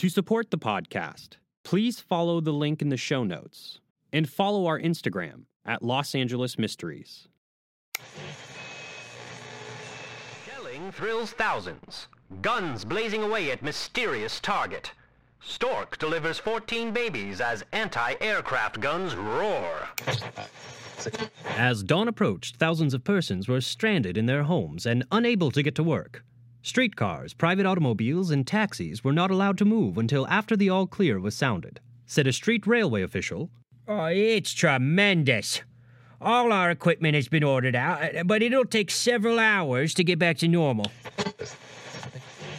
To support the podcast, please follow the link in the show notes and follow our Instagram at Los Angeles Mysteries. Shelling thrills thousands. Guns blazing away at mysterious target. Stork delivers 14 babies as anti-aircraft guns roar. As dawn approached, thousands of persons were stranded in their homes and unable to get to work. Streetcars, private automobiles, and taxis were not allowed to move until after the all clear was sounded, said a street railway official. Oh, it's tremendous. All our equipment has been ordered out, uh, uh, but it'll take several hours to get back to normal.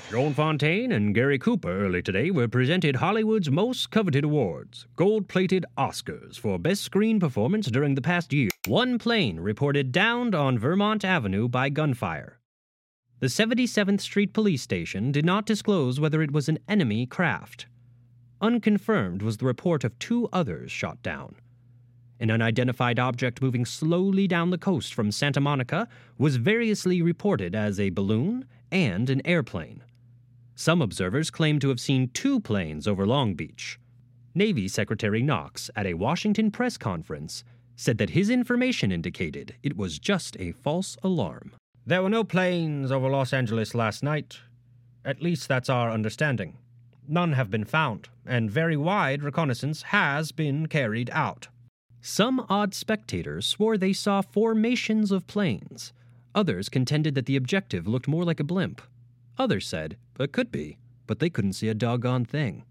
Joan Fontaine and Gary Cooper early today were presented Hollywood's most coveted awards, gold plated Oscars, for best screen performance during the past year. One plane reported downed on Vermont Avenue by gunfire. The 77th Street Police Station did not disclose whether it was an enemy craft. Unconfirmed was the report of two others shot down. An unidentified object moving slowly down the coast from Santa Monica was variously reported as a balloon and an airplane. Some observers claim to have seen two planes over Long Beach. Navy Secretary Knox, at a Washington press conference, said that his information indicated it was just a false alarm. There were no planes over Los Angeles last night. At least that's our understanding. None have been found, and very wide reconnaissance has been carried out. Some odd spectators swore they saw formations of planes. Others contended that the objective looked more like a blimp. Others said it could be, but they couldn't see a doggone thing.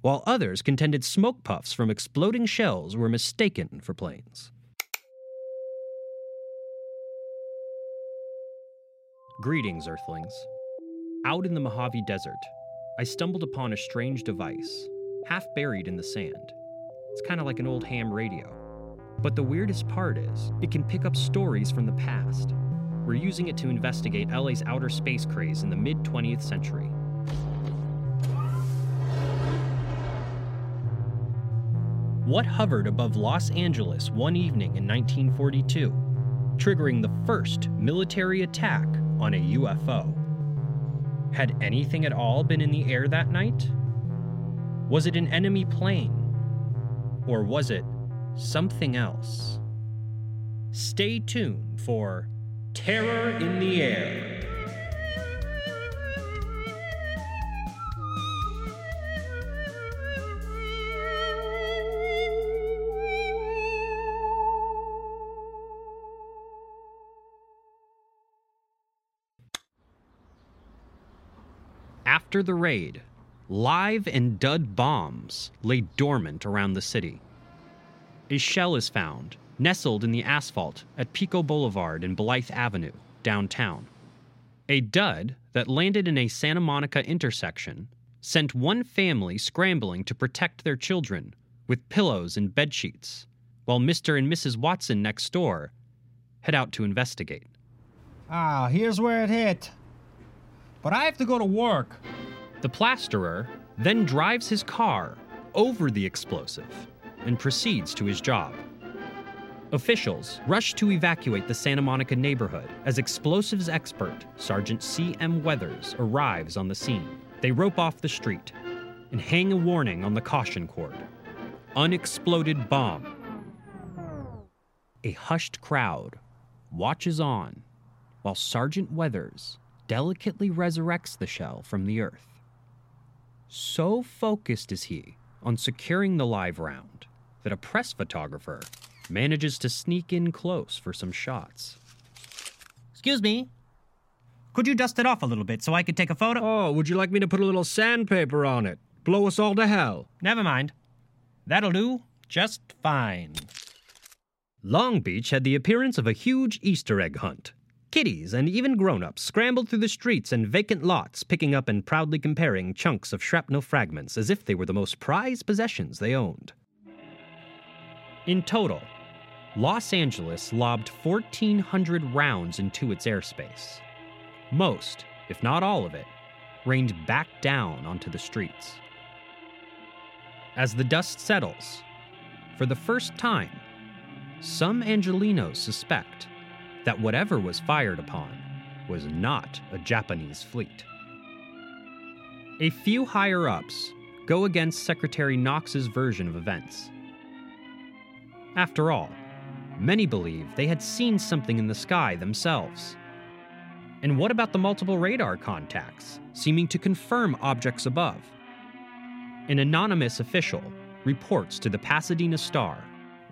While others contended smoke puffs from exploding shells were mistaken for planes. Greetings, Earthlings. Out in the Mojave Desert, I stumbled upon a strange device, half buried in the sand. It's kind of like an old ham radio. But the weirdest part is, it can pick up stories from the past. We're using it to investigate LA's outer space craze in the mid 20th century. What hovered above Los Angeles one evening in 1942, triggering the first military attack on a UFO? Had anything at all been in the air that night? Was it an enemy plane? Or was it something else? Stay tuned for Terror in the Air. After the raid, live and dud bombs lay dormant around the city. A shell is found, nestled in the asphalt at Pico Boulevard and Blythe Avenue, downtown. A dud that landed in a Santa Monica intersection sent one family scrambling to protect their children with pillows and bed sheets, while Mr. and Mrs. Watson next door head out to investigate. Ah, here's where it hit. But I have to go to work. The plasterer then drives his car over the explosive and proceeds to his job. Officials rush to evacuate the Santa Monica neighborhood as explosives expert Sergeant C.M. Weathers arrives on the scene. They rope off the street and hang a warning on the caution cord Unexploded bomb. A hushed crowd watches on while Sergeant Weathers delicately resurrects the shell from the earth. So focused is he on securing the live round that a press photographer manages to sneak in close for some shots. Excuse me. Could you dust it off a little bit so I could take a photo? Oh, would you like me to put a little sandpaper on it? Blow us all to hell. Never mind. That'll do just fine. Long Beach had the appearance of a huge Easter egg hunt. Kiddies and even grown ups scrambled through the streets and vacant lots, picking up and proudly comparing chunks of shrapnel fragments as if they were the most prized possessions they owned. In total, Los Angeles lobbed 1,400 rounds into its airspace. Most, if not all of it, rained back down onto the streets. As the dust settles, for the first time, some Angelinos suspect that whatever was fired upon was not a Japanese fleet. A few higher ups go against Secretary Knox's version of events. After all, many believe they had seen something in the sky themselves. And what about the multiple radar contacts, seeming to confirm objects above? An anonymous official reports to the Pasadena Star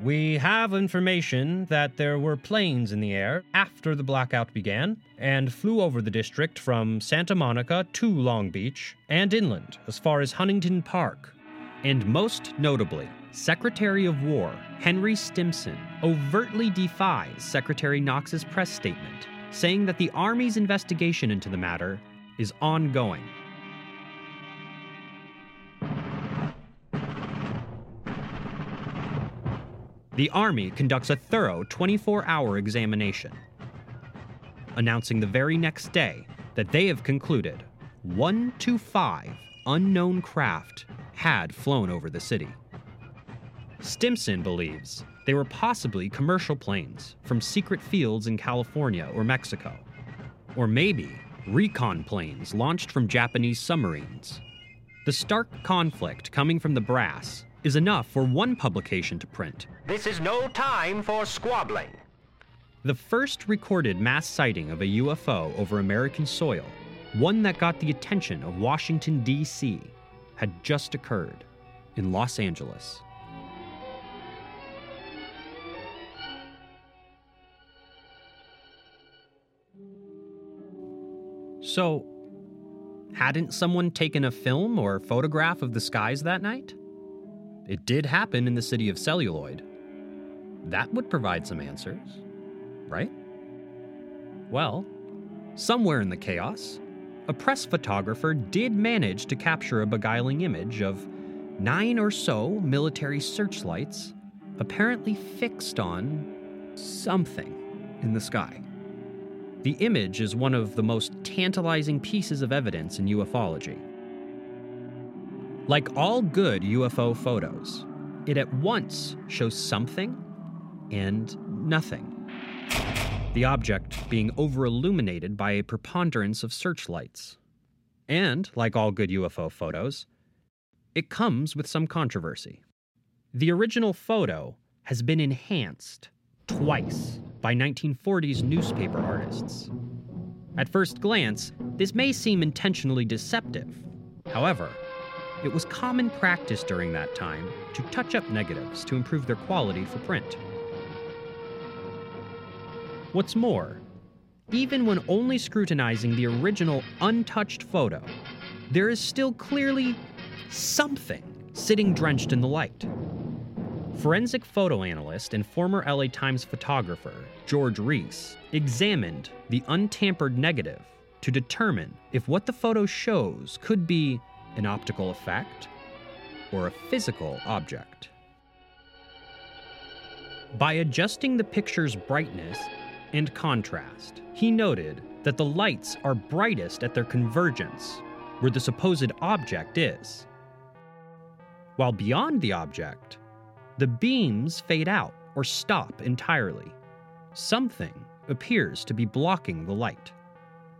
We have information that there were planes in the air after the blackout began and flew over the district from Santa Monica to Long Beach and inland as far as Huntington Park. And most notably, Secretary of War Henry Stimson overtly defies Secretary Knox's press statement, saying that the Army's investigation into the matter is ongoing. The Army conducts a thorough 24 hour examination, announcing the very next day that they have concluded one to five unknown craft had flown over the city. Stimson believes they were possibly commercial planes from secret fields in California or Mexico, or maybe recon planes launched from Japanese submarines. The stark conflict coming from the brass is enough for one publication to print. This is no time for squabbling. The first recorded mass sighting of a UFO over American soil, one that got the attention of Washington, D.C., had just occurred in Los Angeles. So, hadn't someone taken a film or photograph of the skies that night? It did happen in the city of Celluloid. That would provide some answers, right? Well, somewhere in the chaos, a press photographer did manage to capture a beguiling image of nine or so military searchlights apparently fixed on something in the sky. The image is one of the most tantalizing pieces of evidence in ufology. Like all good UFO photos, it at once shows something and nothing. The object being over illuminated by a preponderance of searchlights. And, like all good UFO photos, it comes with some controversy. The original photo has been enhanced twice by 1940s newspaper artists. At first glance, this may seem intentionally deceptive. However, it was common practice during that time to touch up negatives to improve their quality for print. What's more, even when only scrutinizing the original untouched photo, there is still clearly something sitting drenched in the light. Forensic photo analyst and former LA Times photographer George Reese examined the untampered negative to determine if what the photo shows could be an optical effect or a physical object. By adjusting the picture's brightness and contrast, he noted that the lights are brightest at their convergence, where the supposed object is. While beyond the object, the beams fade out or stop entirely. Something appears to be blocking the light.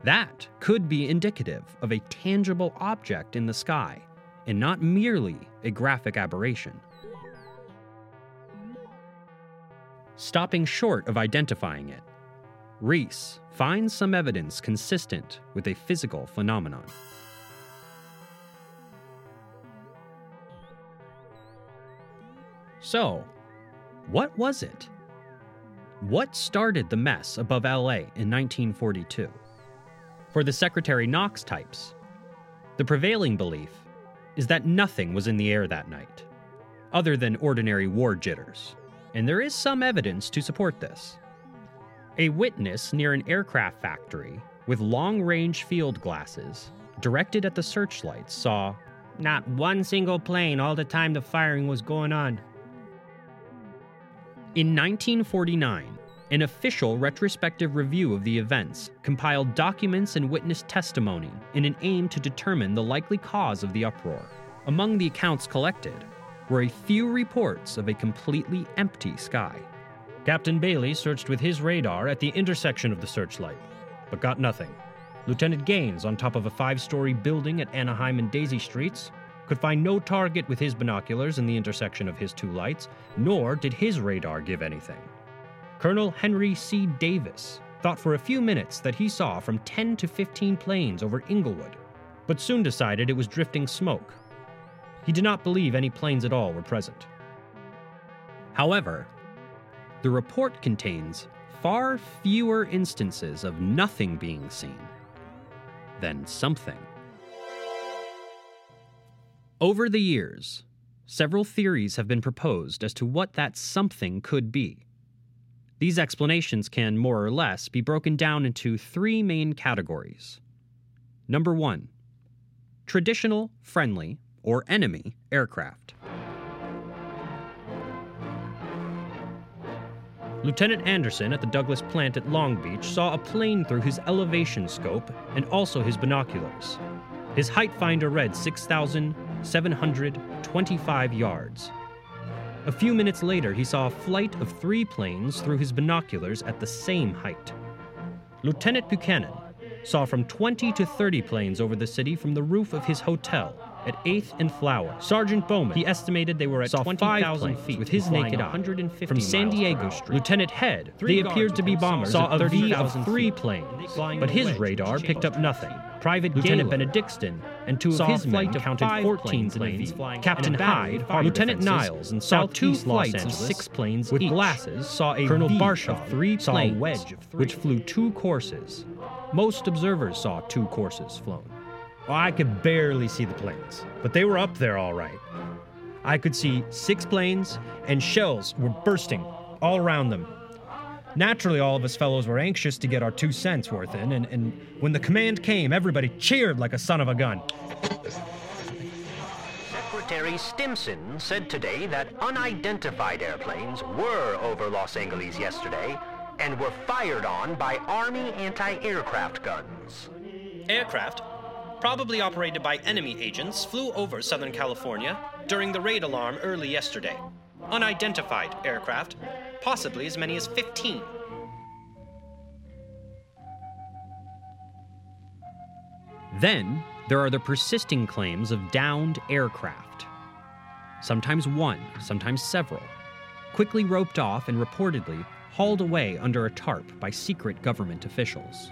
That could be indicative of a tangible object in the sky and not merely a graphic aberration. Stopping short of identifying it, Reese finds some evidence consistent with a physical phenomenon. So, what was it? What started the mess above LA in 1942? For the Secretary Knox types, the prevailing belief is that nothing was in the air that night, other than ordinary war jitters, and there is some evidence to support this. A witness near an aircraft factory with long range field glasses directed at the searchlights saw Not one single plane all the time the firing was going on. In 1949, an official retrospective review of the events compiled documents and witness testimony in an aim to determine the likely cause of the uproar. Among the accounts collected were a few reports of a completely empty sky. Captain Bailey searched with his radar at the intersection of the searchlight, but got nothing. Lieutenant Gaines, on top of a five story building at Anaheim and Daisy Streets, could find no target with his binoculars in the intersection of his two lights, nor did his radar give anything. Colonel Henry C. Davis thought for a few minutes that he saw from 10 to 15 planes over Inglewood, but soon decided it was drifting smoke. He did not believe any planes at all were present. However, the report contains far fewer instances of nothing being seen than something. Over the years, several theories have been proposed as to what that something could be. These explanations can, more or less, be broken down into three main categories. Number one, traditional, friendly, or enemy aircraft. Lieutenant Anderson at the Douglas plant at Long Beach saw a plane through his elevation scope and also his binoculars. His height finder read 6,725 yards. A few minutes later, he saw a flight of three planes through his binoculars at the same height. Lieutenant Buchanan saw from 20 to 30 planes over the city from the roof of his hotel at 8th and Flower. Sergeant Bowman, he estimated they were at 20,000 feet with his naked eye. From San Diego Street. Lieutenant Head, they appeared to be bombers, saw a V of three planes, but his radar picked up nothing. Private Lieutenant Benedictson and two of his men counted 14 planes. Captain Hyde, Lieutenant Niles, and saw two flights of six planes with glasses. Saw a Colonel Barshaw three planes, wedge which flew two courses. Most observers saw two courses flown. Well, I could barely see the planes, but they were up there all right. I could see six planes, and shells were bursting all around them. Naturally, all of us fellows were anxious to get our two cents worth in, and, and when the command came, everybody cheered like a son of a gun. Secretary Stimson said today that unidentified airplanes were over Los Angeles yesterday and were fired on by Army anti-aircraft guns. Aircraft, probably operated by enemy agents, flew over Southern California during the raid alarm early yesterday. Unidentified aircraft, possibly as many as 15. Then, there are the persisting claims of downed aircraft. Sometimes one, sometimes several, quickly roped off and reportedly hauled away under a tarp by secret government officials.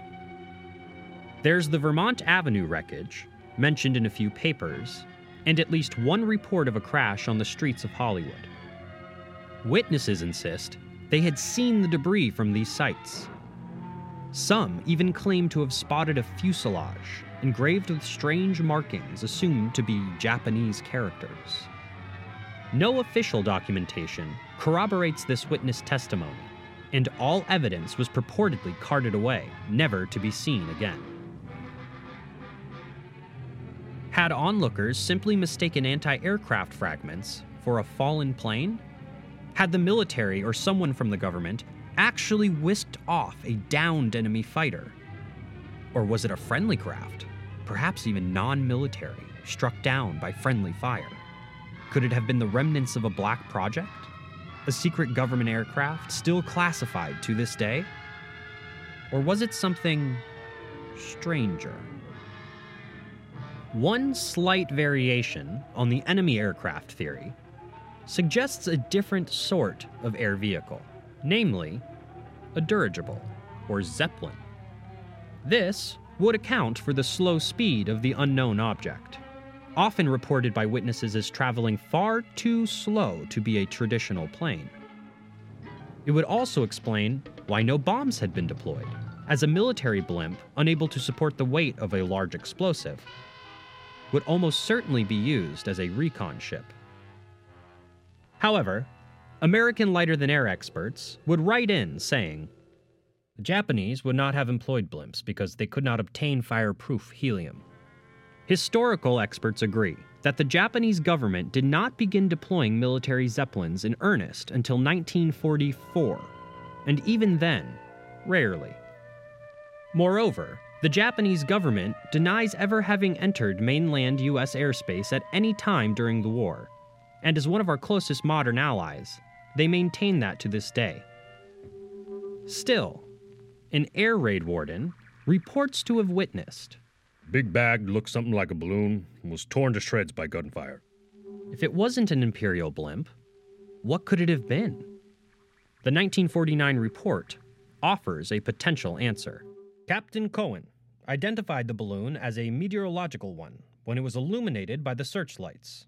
There's the Vermont Avenue wreckage, mentioned in a few papers, and at least one report of a crash on the streets of Hollywood. Witnesses insist they had seen the debris from these sites. Some even claim to have spotted a fuselage engraved with strange markings assumed to be Japanese characters. No official documentation corroborates this witness testimony, and all evidence was purportedly carted away, never to be seen again. Had onlookers simply mistaken anti aircraft fragments for a fallen plane? Had the military or someone from the government actually whisked off a downed enemy fighter? Or was it a friendly craft, perhaps even non military, struck down by friendly fire? Could it have been the remnants of a black project? A secret government aircraft still classified to this day? Or was it something stranger? One slight variation on the enemy aircraft theory suggests a different sort of air vehicle, namely, a dirigible, or zeppelin. This would account for the slow speed of the unknown object, often reported by witnesses as traveling far too slow to be a traditional plane. It would also explain why no bombs had been deployed, as a military blimp unable to support the weight of a large explosive would almost certainly be used as a recon ship. However, American lighter than air experts would write in saying the Japanese would not have employed blimps because they could not obtain fireproof helium. Historical experts agree that the Japanese government did not begin deploying military zeppelins in earnest until 1944, and even then, rarely. Moreover, the Japanese government denies ever having entered mainland U.S. airspace at any time during the war, and as one of our closest modern allies, they maintain that to this day. Still, an air raid warden, reports to have witnessed. Big bag looked something like a balloon and was torn to shreds by gunfire. If it wasn't an Imperial blimp, what could it have been? The 1949 report offers a potential answer. Captain Cohen identified the balloon as a meteorological one when it was illuminated by the searchlights.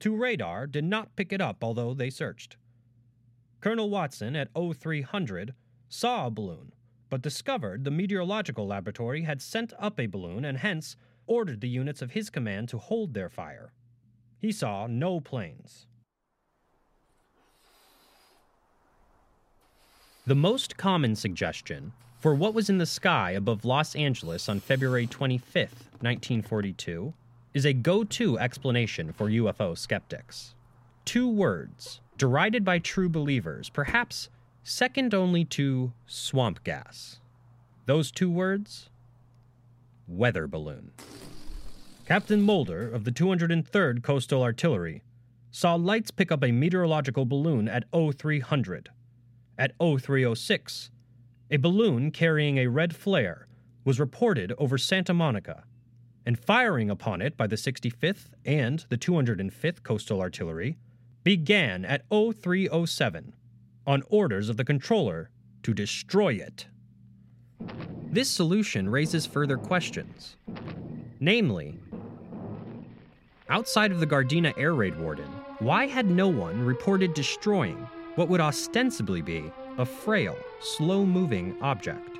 Two radar did not pick it up, although they searched. Colonel Watson at 0300 saw a balloon, but discovered the meteorological laboratory had sent up a balloon and hence ordered the units of his command to hold their fire. He saw no planes. The most common suggestion for what was in the sky above Los Angeles on February 25, 1942, is a go to explanation for UFO skeptics. Two words, derided by true believers, perhaps second only to swamp gas. Those two words? Weather balloon. Captain Mulder of the 203rd Coastal Artillery saw lights pick up a meteorological balloon at 0300. At 0306, a balloon carrying a red flare was reported over Santa Monica, and firing upon it by the 65th and the 205th Coastal Artillery began at 0307 on orders of the controller to destroy it. This solution raises further questions. Namely, outside of the Gardena air raid warden, why had no one reported destroying what would ostensibly be a frail, slow moving object?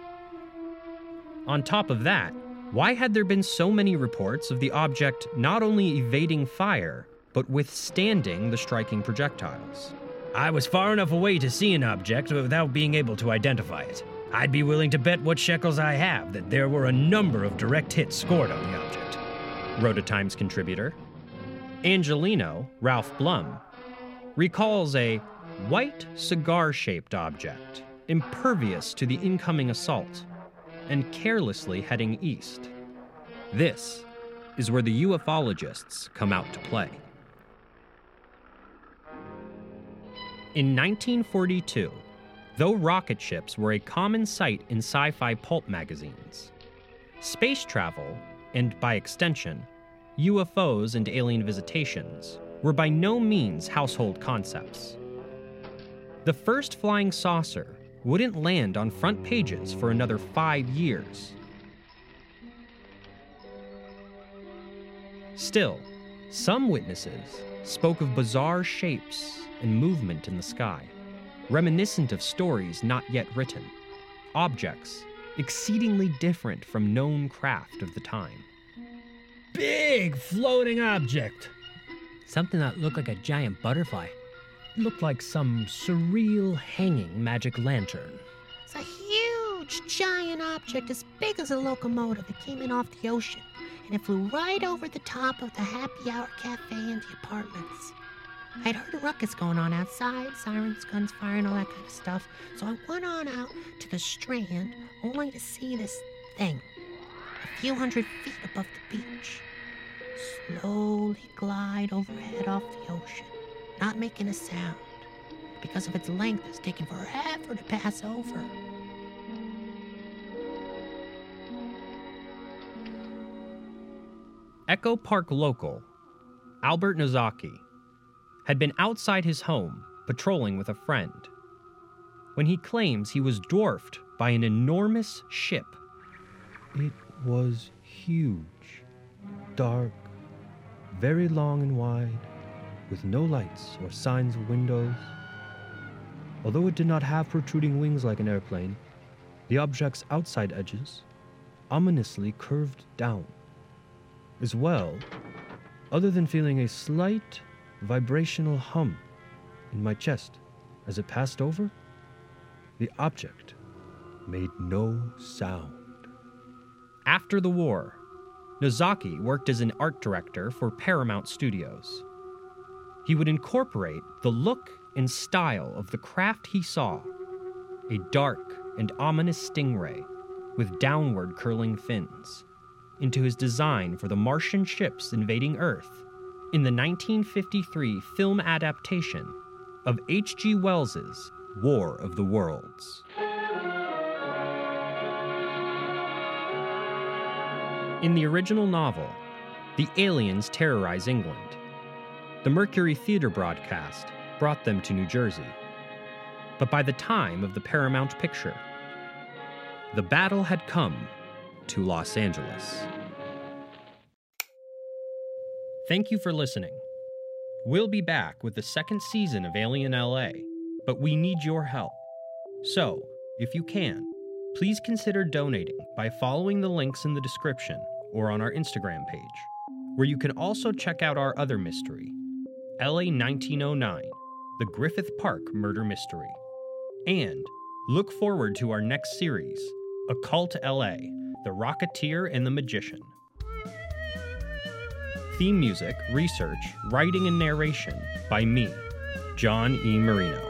On top of that, why had there been so many reports of the object not only evading fire, but withstanding the striking projectiles? I was far enough away to see an object without being able to identify it. I'd be willing to bet what shekels I have that there were a number of direct hits scored on the object, wrote a Times contributor. Angelino, Ralph Blum, recalls a white cigar shaped object, impervious to the incoming assault, and carelessly heading east. This is where the ufologists come out to play. In 1942, though rocket ships were a common sight in sci fi pulp magazines, space travel, and by extension, UFOs and alien visitations, were by no means household concepts. The first flying saucer wouldn't land on front pages for another five years. Still, some witnesses spoke of bizarre shapes and movement in the sky, reminiscent of stories not yet written, objects exceedingly different from known craft of the time. Big floating object. Something that looked like a giant butterfly. Looked like some surreal hanging magic lantern. It's a huge, giant object as big as a locomotive. It came in off the ocean, and it flew right over the top of the happy hour cafe and the apartments. I'd heard a ruckus going on outside, sirens, guns firing, all that kind of stuff. So I went on out to the strand only to see this thing a few hundred feet above the beach slowly glide overhead off the ocean, not making a sound. Because of its length, it's taken forever to pass over. Echo Park local, Albert Nozaki, had been outside his home patrolling with a friend when he claims he was dwarfed by an enormous ship. It was huge, dark, very long and wide, with no lights or signs of windows. Although it did not have protruding wings like an airplane, the object's outside edges ominously curved down. As well, other than feeling a slight vibrational hum in my chest as it passed over, the object made no sound. After the war, Nozaki worked as an art director for Paramount Studios. He would incorporate the look and style of the craft he saw a dark and ominous stingray with downward curling fins into his design for the Martian ships invading Earth in the 1953 film adaptation of H.G. Wells's War of the Worlds. In the original novel, the aliens terrorize England. The Mercury Theater broadcast brought them to New Jersey. But by the time of the Paramount picture, the battle had come to Los Angeles. Thank you for listening. We'll be back with the second season of Alien LA, but we need your help. So, if you can, please consider donating by following the links in the description or on our Instagram page, where you can also check out our other mystery, LA 1909, the Griffith Park Murder Mystery. And look forward to our next series, Occult LA, The Rocketeer and the Magician. Theme music, research, writing, and narration by me, John E. Marino.